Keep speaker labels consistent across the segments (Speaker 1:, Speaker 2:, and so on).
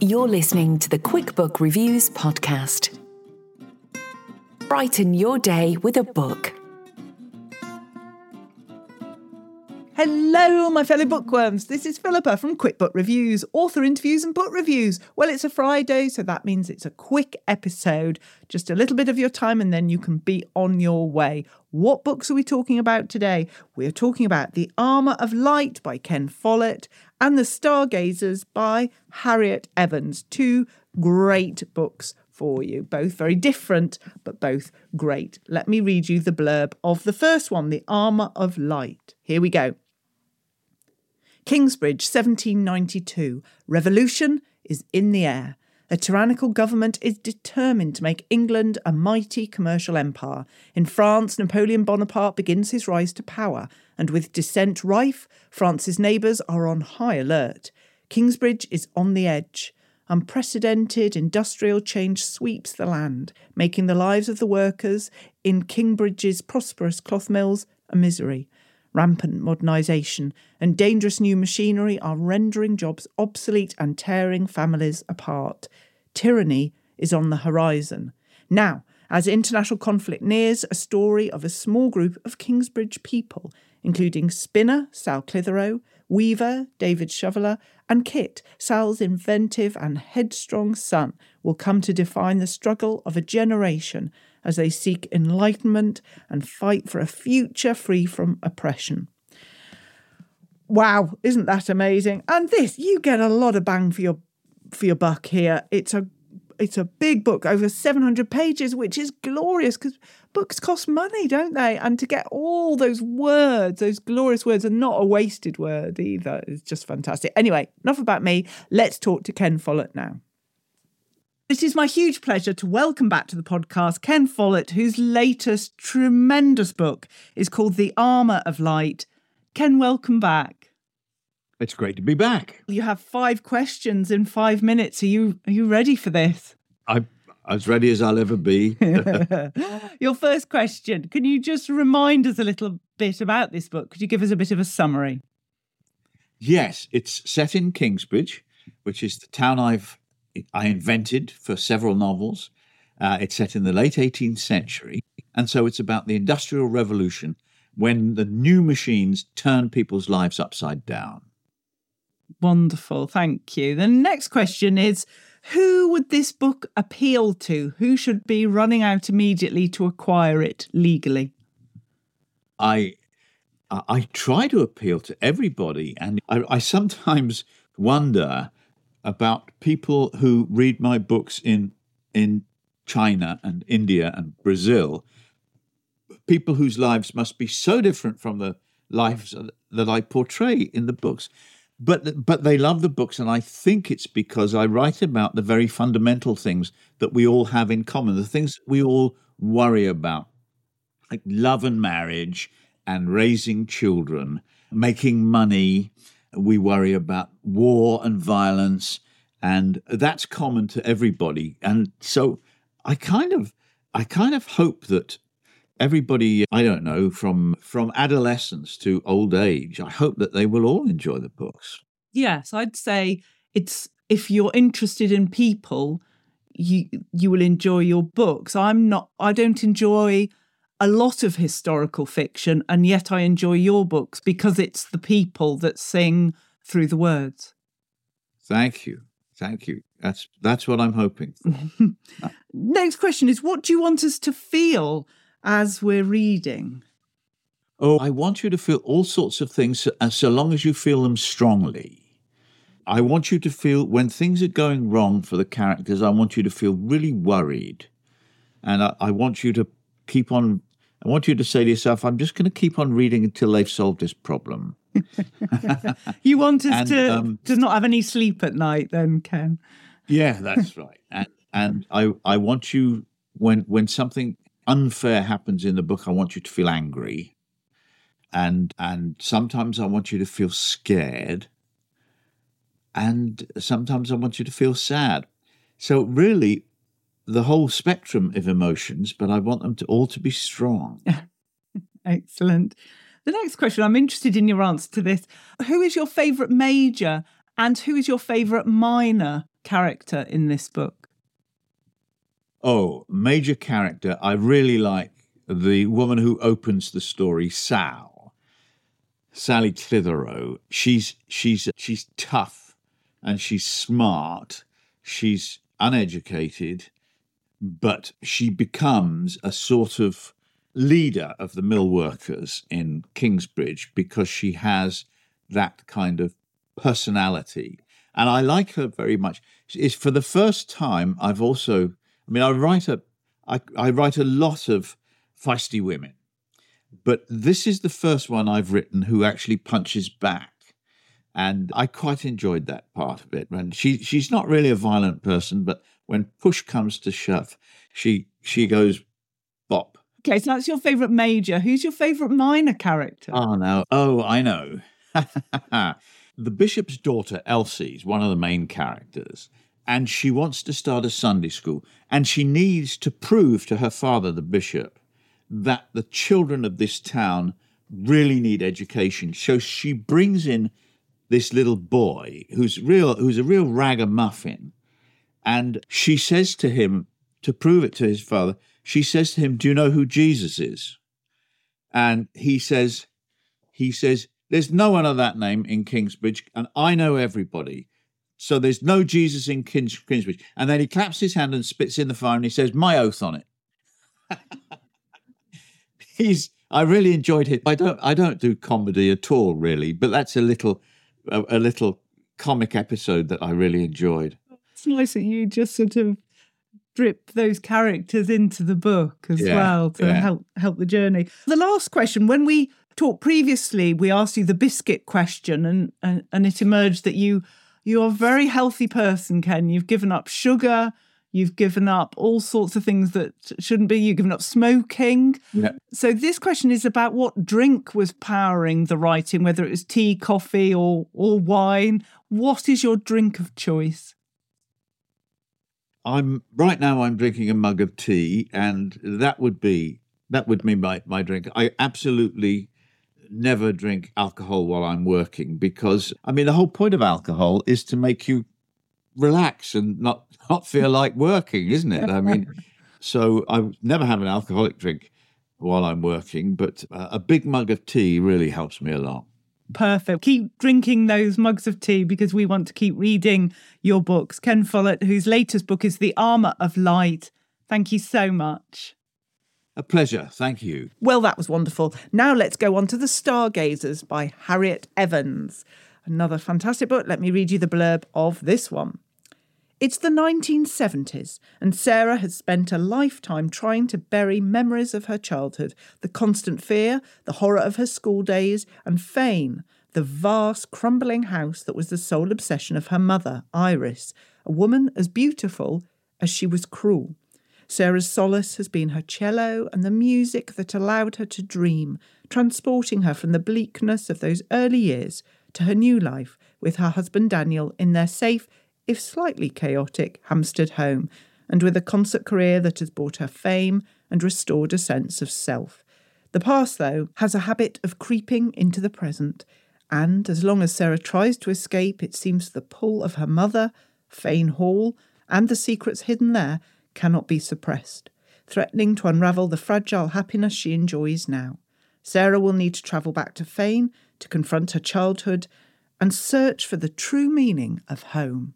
Speaker 1: You're listening to the QuickBook Reviews podcast. Brighten your day with a book.
Speaker 2: Hello, my fellow bookworms. This is Philippa from QuickBook Reviews, author interviews and book reviews. Well, it's a Friday, so that means it's a quick episode. Just a little bit of your time, and then you can be on your way. What books are we talking about today? We're talking about The Armour of Light by Ken Follett and The Stargazers by Harriet Evans. Two great books for you. Both very different, but both great. Let me read you the blurb of the first one, The Armour of Light. Here we go. Kingsbridge, 1792. Revolution is in the air. A tyrannical government is determined to make England a mighty commercial empire. In France, Napoleon Bonaparte begins his rise to power, and with dissent rife, France's neighbours are on high alert. Kingsbridge is on the edge. Unprecedented industrial change sweeps the land, making the lives of the workers in Kingsbridge's prosperous cloth mills a misery. Rampant modernisation and dangerous new machinery are rendering jobs obsolete and tearing families apart. Tyranny is on the horizon. Now, as international conflict nears, a story of a small group of Kingsbridge people, including spinner Sal Clitheroe, weaver David Shoveller, and Kit, Sal's inventive and headstrong son, will come to define the struggle of a generation as they seek enlightenment and fight for a future free from oppression. Wow, isn't that amazing? And this, you get a lot of bang for your for your buck here. It's a it's a big book, over 700 pages, which is glorious because books cost money, don't they? And to get all those words, those glorious words, and not a wasted word either, is just fantastic. Anyway, enough about me. Let's talk to Ken Follett now. It is my huge pleasure to welcome back to the podcast Ken Follett, whose latest tremendous book is called The Armour of Light. Ken, welcome back.
Speaker 3: It's great to be back.
Speaker 2: You have five questions in five minutes. Are you are you ready for this?
Speaker 3: I as ready as I'll ever be.
Speaker 2: Your first question. Can you just remind us a little bit about this book? Could you give us a bit of a summary?
Speaker 3: yes, it's set in Kingsbridge, which is the town I've I invented for several novels. Uh, it's set in the late 18th century, and so it's about the Industrial Revolution when the new machines turn people's lives upside down.
Speaker 2: Wonderful. Thank you. The next question is Who would this book appeal to? Who should be running out immediately to acquire it legally?
Speaker 3: I I try to appeal to everybody, and I, I sometimes wonder about people who read my books in in China and India and Brazil. People whose lives must be so different from the lives that I portray in the books. But but they love the books, and I think it's because I write about the very fundamental things that we all have in common, the things that we all worry about, like love and marriage and raising children, making money. We worry about war and violence, and that's common to everybody. And so I kind of I kind of hope that everybody I don't know from from adolescence to old age, I hope that they will all enjoy the books.
Speaker 2: Yes, I'd say it's if you're interested in people, you you will enjoy your books. I'm not I don't enjoy a lot of historical fiction and yet I enjoy your books because it's the people that sing through the words.
Speaker 3: Thank you. Thank you. That's that's what I'm hoping. For.
Speaker 2: Next question is what do you want us to feel as we're reading?
Speaker 3: Oh, I want you to feel all sorts of things so, uh, so long as you feel them strongly. I want you to feel when things are going wrong for the characters, I want you to feel really worried. And I, I want you to keep on, I want you to say to yourself, I'm just going to keep on reading until they've solved this problem.
Speaker 2: You want us
Speaker 3: And,
Speaker 2: to,
Speaker 3: um,
Speaker 2: to not have any sleep at night, then, Ken?
Speaker 3: Yeah, that's right. And and I I want you when when something unfair happens in the book, I want you to feel angry. And and sometimes I want you to feel scared. And sometimes I want you to feel sad. So really the whole spectrum of emotions, but I want them to all to be strong.
Speaker 2: Excellent. The next question, I'm interested in your answer to this. Who is your favourite major and who is your favourite minor character in this book?
Speaker 3: Oh, major character. I really like the woman who opens the story, Sal. Sally Clitheroe. She's she's she's tough and she's smart. She's uneducated, but she becomes a sort of leader of the mill workers in Kingsbridge because she has that kind of personality. And I like her very much. It's for the first time I've also I mean I write a I, I write a lot of feisty women. But this is the first one I've written who actually punches back. And I quite enjoyed that part of it. And she she's not really a violent person, but when push comes to shove, she she goes bop.
Speaker 2: Okay, so that's your favourite major. Who's your favourite minor character?
Speaker 3: Ah, oh no. Oh, I know. the bishop's daughter, Elsie, is one of the main characters, and she wants to start a Sunday school, and she needs to prove to her father, the bishop, that the children of this town really need education. So she brings in this little boy who's real who's a real ragamuffin, and she says to him to prove it to his father, she says to him, Do you know who Jesus is? And he says, he says, There's no one of that name in Kingsbridge, and I know everybody. So there's no Jesus in Kings- Kingsbridge. And then he claps his hand and spits in the fire and he says, My oath on it. He's I really enjoyed it. I don't I don't do comedy at all, really, but that's a little a, a little comic episode that I really enjoyed.
Speaker 2: It's nice that you just sort of drip those characters into the book as
Speaker 3: Yeah,
Speaker 2: well to
Speaker 3: yeah.
Speaker 2: help help the journey. The last question, when we talked previously, we asked you the biscuit question, and and, and it emerged that you you are a very healthy person, Ken. You've given up sugar. You've given up all sorts of things that shouldn't be. You've given up smoking.
Speaker 3: Yeah.
Speaker 2: So this question is about what drink was powering the writing, whether it was tea, coffee, or or wine. What is your drink of choice?
Speaker 3: I'm right now I'm drinking a mug of tea and that would be that would be my, my drink. I absolutely never drink alcohol while I'm working because I mean the whole point of alcohol is to make you relax and not not feel like working, isn't it? I mean so I never have an alcoholic drink while I'm working, but uh, a big mug of tea really helps me a lot.
Speaker 2: Perfect. Keep drinking those mugs of tea because we want to keep reading your books. Ken Follett, whose latest book is The Armour of Light. Thank you so much.
Speaker 3: A pleasure. Thank you.
Speaker 2: Well, that was wonderful. Now let's go on to The Stargazers by Harriet Evans. Another fantastic book. Let me read you the blurb of this one. It's the 1970s, and Sarah has spent a lifetime trying to bury memories of her childhood the constant fear, the horror of her school days, and Fane, the vast, crumbling house that was the sole obsession of her mother, Iris, a woman as beautiful as she was cruel. Sarah's solace has been her cello and the music that allowed her to dream, transporting her from the bleakness of those early years to her new life with her husband Daniel in their safe, if slightly chaotic, Hampstead home, and with a concert career that has brought her fame and restored a sense of self. The past, though, has a habit of creeping into the present, and as long as Sarah tries to escape, it seems the pull of her mother, Fane Hall, and the secrets hidden there cannot be suppressed, threatening to unravel the fragile happiness she enjoys now. Sarah will need to travel back to Fane to confront her childhood and search for the true meaning of home.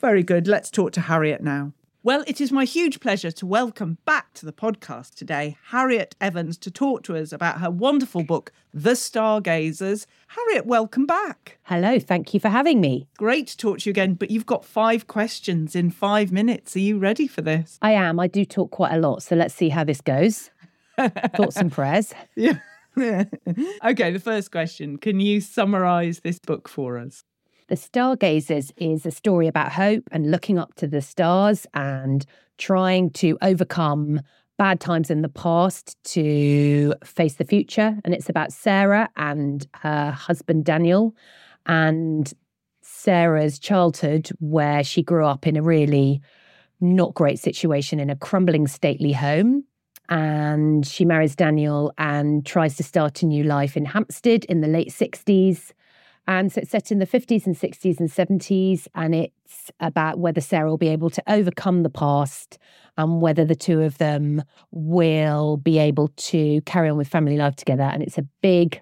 Speaker 2: Very good. Let's talk to Harriet now. Well, it is my huge pleasure to welcome back to the podcast today Harriet Evans to talk to us about her wonderful book, The Stargazers. Harriet, welcome back.
Speaker 4: Hello, thank you for having me.
Speaker 2: Great to talk to you again, but you've got five questions in five minutes. Are you ready for this?
Speaker 4: I am. I do talk quite a lot, so let's see how this goes. Thoughts and prayers.
Speaker 2: Yeah. okay, the first question Can you summarize this book for us?
Speaker 4: The Stargazers is a story about hope and looking up to the stars and trying to overcome bad times in the past to face the future. And it's about Sarah and her husband Daniel and Sarah's childhood, where she grew up in a really not great situation in a crumbling stately home. And she marries Daniel and tries to start a new life in Hampstead in the late 60s. And so it's set in the 50s and 60s and 70s. And it's about whether Sarah will be able to overcome the past and whether the two of them will be able to carry on with family life together. And it's a big,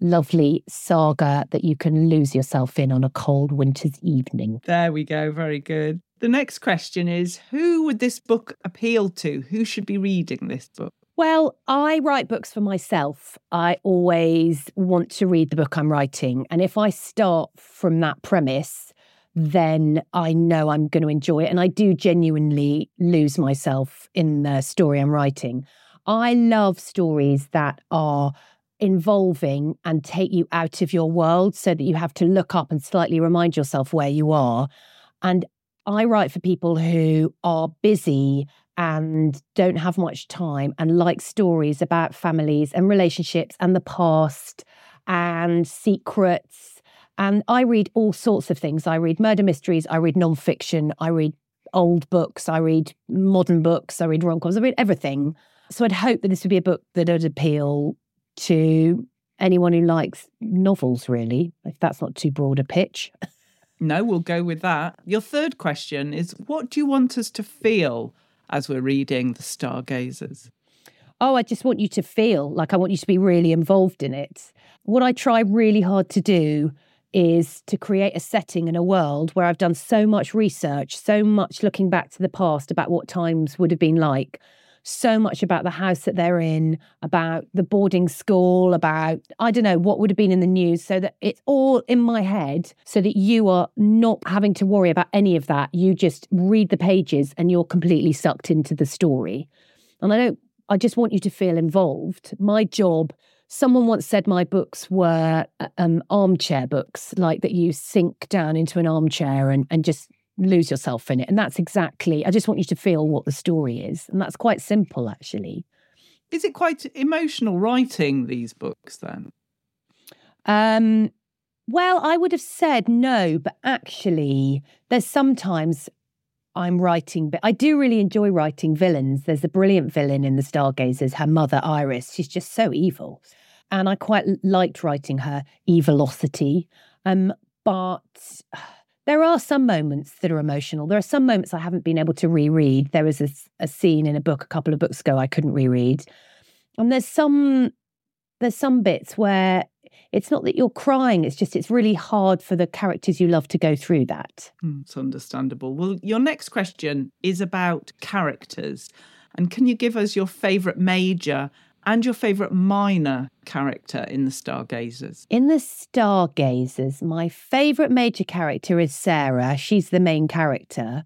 Speaker 4: lovely saga that you can lose yourself in on a cold winter's evening.
Speaker 2: There we go. Very good. The next question is Who would this book appeal to? Who should be reading this book?
Speaker 4: Well, I write books for myself. I always want to read the book I'm writing. And if I start from that premise, then I know I'm going to enjoy it. And I do genuinely lose myself in the story I'm writing. I love stories that are involving and take you out of your world so that you have to look up and slightly remind yourself where you are. And I write for people who are busy and don't have much time and like stories about families and relationships and the past and secrets. And I read all sorts of things. I read murder mysteries, I read nonfiction, I read old books, I read modern books, I read rom coms, I read everything. So I'd hope that this would be a book that would appeal to anyone who likes novels, really, if that's not too broad a pitch.
Speaker 2: No, we'll go with that. Your third question is What do you want us to feel as we're reading The Stargazers?
Speaker 4: Oh, I just want you to feel like I want you to be really involved in it. What I try really hard to do is to create a setting and a world where I've done so much research, so much looking back to the past about what times would have been like, so much about the house that they're in, about the boarding school, about, I don't know, what would have been in the news, so that it's all in my head, so that you are not having to worry about any of that. You just read the pages and you're completely sucked into the story. And I don't, I just want you to feel involved. My job Someone once said my books were uh, um, armchair books, like that you sink down into an armchair and, and just lose yourself in it. And that's exactly, I just want you to feel what the story is. And that's quite simple, actually.
Speaker 2: Is it quite emotional writing these books then?
Speaker 4: Um, well, I would have said no, but actually, there's sometimes I'm writing, but I do really enjoy writing villains. There's a brilliant villain in The Stargazers, her mother, Iris. She's just so evil. And I quite liked writing her evilosity. Um, but there are some moments that are emotional. There are some moments I haven't been able to reread. There was a, a scene in a book a couple of books ago I couldn't reread. And there's some there's some bits where it's not that you're crying it's just it's really hard for the characters you love to go through that
Speaker 2: mm, it's understandable well your next question is about characters and can you give us your favorite major and your favorite minor character in the stargazers
Speaker 4: in the stargazers my favorite major character is sarah she's the main character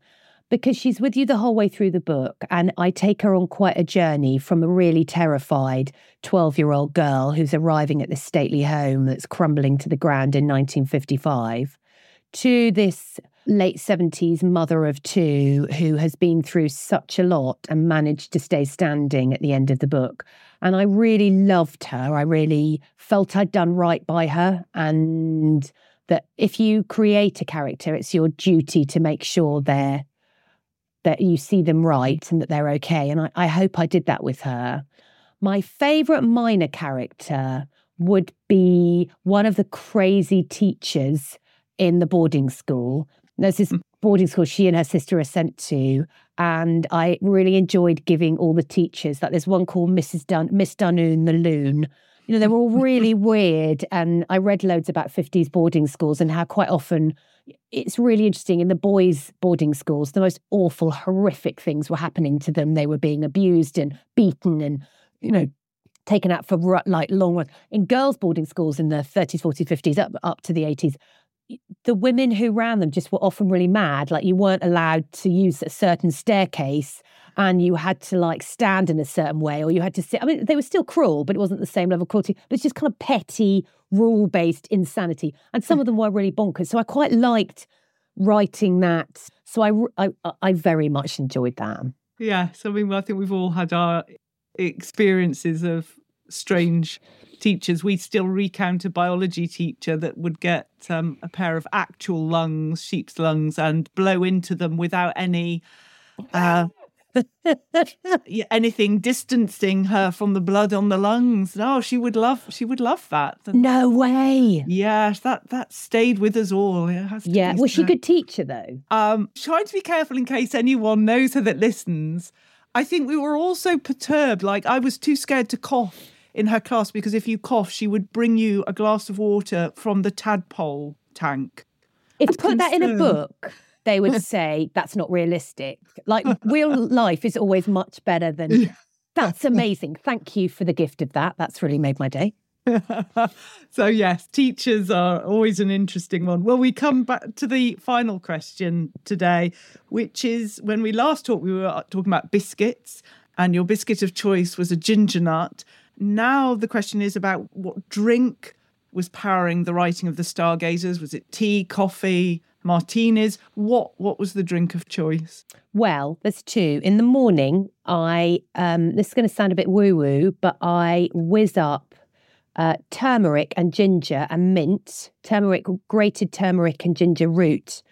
Speaker 4: because she's with you the whole way through the book. And I take her on quite a journey from a really terrified 12 year old girl who's arriving at this stately home that's crumbling to the ground in 1955 to this late 70s mother of two who has been through such a lot and managed to stay standing at the end of the book. And I really loved her. I really felt I'd done right by her. And that if you create a character, it's your duty to make sure they're that you see them right and that they're okay. And I, I hope I did that with her. My favorite minor character would be one of the crazy teachers in the boarding school. There's this mm. boarding school she and her sister are sent to, and I really enjoyed giving all the teachers. Like there's one called Mrs. Dun, Miss Dunoon the Loon. You know, they were all really weird. And I read loads about 50s boarding schools and how quite often it's really interesting in the boys' boarding schools, the most awful, horrific things were happening to them. They were being abused and beaten and, you know, taken out for like long runs. In girls' boarding schools in the 30s, 40s, 50s, up, up to the 80s, the women who ran them just were often really mad. Like you weren't allowed to use a certain staircase and you had to like stand in a certain way or you had to sit. I mean, they were still cruel, but it wasn't the same level of cruelty. But it's just kind of petty, rule based insanity. And some of them were really bonkers. So I quite liked writing that. So I, I, I very much enjoyed that.
Speaker 2: Yes. I mean, I think we've all had our experiences of strange teachers. We still recount a biology teacher that would get um, a pair of actual lungs, sheep's lungs, and blow into them without any uh, anything distancing her from the blood on the lungs. No, she would love she would love that.
Speaker 4: No way.
Speaker 2: Yes, that that stayed with us all.
Speaker 4: yeah, was she a good teacher though?
Speaker 2: Um, trying to be careful in case anyone knows her that listens. I think we were all so perturbed. Like I was too scared to cough in her class because if you cough, she would bring you a glass of water from the tadpole tank.
Speaker 4: If you put that in a book, they would say that's not realistic. Like real life is always much better than that's amazing. Thank you for the gift of that. That's really made my day.
Speaker 2: so yes, teachers are always an interesting one. Well, we come back to the final question today, which is when we last talked, we were talking about biscuits, and your biscuit of choice was a ginger nut. Now the question is about what drink was powering the writing of the Stargazers. Was it tea, coffee, martinis. What what was the drink of choice?
Speaker 4: Well, there's two. In the morning, I um, this is going to sound a bit woo woo, but I whiz up uh, turmeric and ginger and mint, turmeric, grated turmeric and ginger root,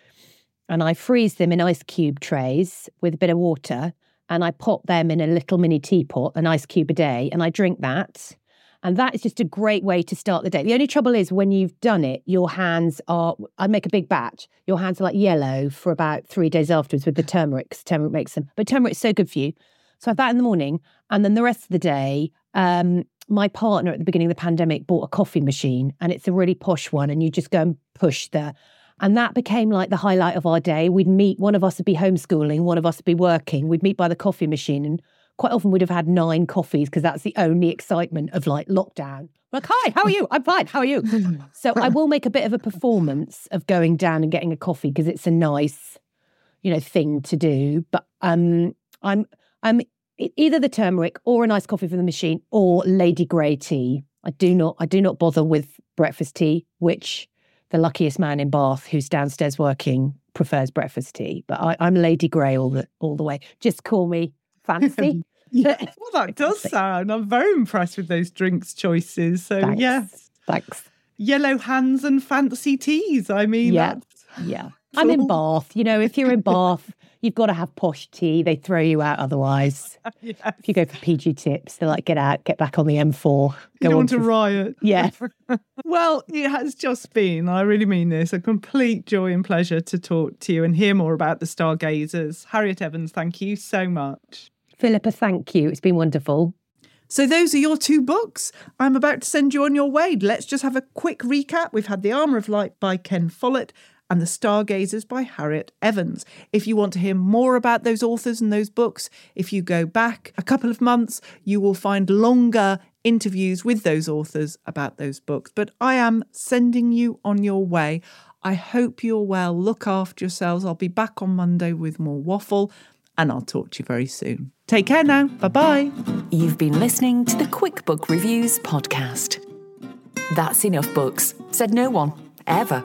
Speaker 4: and I freeze them in ice cube trays with a bit of water, and I pop them in a little mini teapot, an ice cube a day, and I drink that. And that is just a great way to start the day. The only trouble is when you've done it, your hands are, I make a big batch, your hands are like yellow for about three days afterwards with the turmeric, because turmeric makes them. But turmeric's so good for you. So I have that in the morning. And then the rest of the day, um, my partner at the beginning of the pandemic bought a coffee machine and it's a really posh one. And you just go and push the, and that became like the highlight of our day. We'd meet, one of us would be homeschooling, one of us would be working. We'd meet by the coffee machine and quite often we'd have had nine coffees because that's the only excitement of like lockdown. Like, hi, how are you? I'm fine. How are you? so I will make a bit of a performance of going down and getting a coffee because it's a nice, you know, thing to do. But um, I'm I'm either the turmeric or a nice coffee from the machine or Lady Grey tea. I do not I do not bother with breakfast tea, which the luckiest man in Bath who's downstairs working prefers breakfast tea. But I, I'm Lady Grey all the all the way. Just call me fancy.
Speaker 2: yeah, well, that does sound. I'm very impressed with those drinks choices. So
Speaker 4: Thanks.
Speaker 2: yes,
Speaker 4: thanks.
Speaker 2: Yellow hands and fancy teas. I mean,
Speaker 4: yeah, yeah. I'm in Bath. You know, if you're in Bath, you've got to have posh tea. They throw you out otherwise. yes. If you go for PG tips, they're like, get out, get back on the M4. Go
Speaker 2: you don't want to riot.
Speaker 4: Yeah.
Speaker 2: well, it has just been, I really mean this, a complete joy and pleasure to talk to you and hear more about the stargazers. Harriet Evans, thank you so much.
Speaker 4: Philippa, thank you. It's been wonderful.
Speaker 2: So, those are your two books. I'm about to send you on your way. Let's just have a quick recap. We've had The Armour of Light by Ken Follett and The Stargazers by Harriet Evans. If you want to hear more about those authors and those books, if you go back a couple of months, you will find longer interviews with those authors about those books. But I am sending you on your way. I hope you're well. Look after yourselves. I'll be back on Monday with more waffle, and I'll talk to you very soon. Take care now. Bye bye.
Speaker 1: You've been listening to the Quick Book Reviews podcast. That's enough books, said no one, ever.